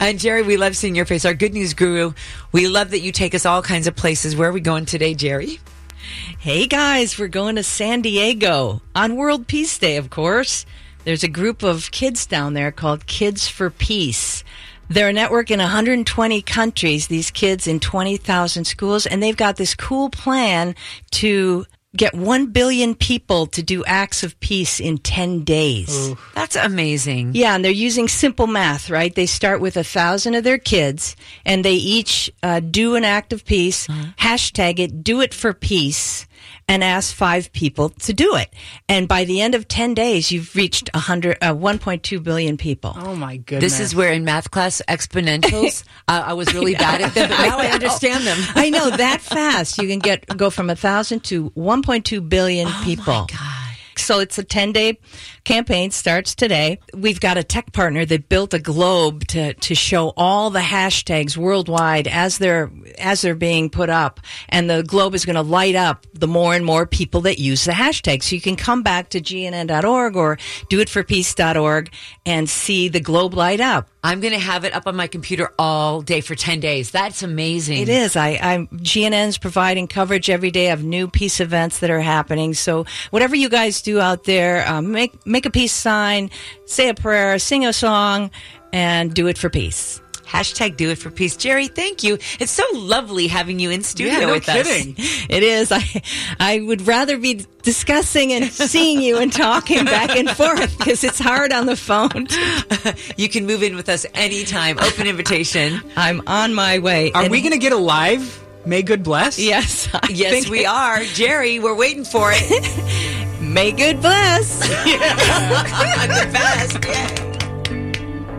And Jerry, we love seeing your face. Our good news guru. We love that you take us all kinds of places. Where are we going today, Jerry? Hey guys, we're going to San Diego on World Peace Day, of course. There's a group of kids down there called Kids for Peace. They're a network in 120 countries, these kids in 20,000 schools, and they've got this cool plan to get 1 billion people to do acts of peace in 10 days. That's amazing. Yeah, and they're using simple math, right? They start with a thousand of their kids, and they each uh, do an act of peace, hashtag it, do it for peace, and ask five people to do it. And by the end of 10 days, you've reached 100, uh, 1.2 billion people. Oh my goodness. This is where in math class exponentials, uh, I was really bad at them, but now I understand them. I know that fast. You can get go from a thousand to 1.2 billion people. So it's a 10 day campaign starts today. We've got a tech partner that built a globe to, to show all the hashtags worldwide as they're, as they're being put up. And the globe is going to light up the more and more people that use the hashtag. So you can come back to gnn.org or doitforpeace.org and see the globe light up. I'm going to have it up on my computer all day for 10 days. That's amazing. It is. I, I'm GNN's providing coverage every day of new peace events that are happening. So whatever you guys do out there, um, make make a peace sign, say a prayer, sing a song, and do it for peace. Hashtag do it for peace. Jerry, thank you. It's so lovely having you in studio yeah, no with kidding. us. It is. I I would rather be discussing and seeing you and talking back and forth because it's hard on the phone. You can move in with us anytime. Open invitation. I'm on my way. Are And- we going to get a live May Good Bless? Yes. I Yes, think- we are. Jerry, we're waiting for it. May good bless. Yay.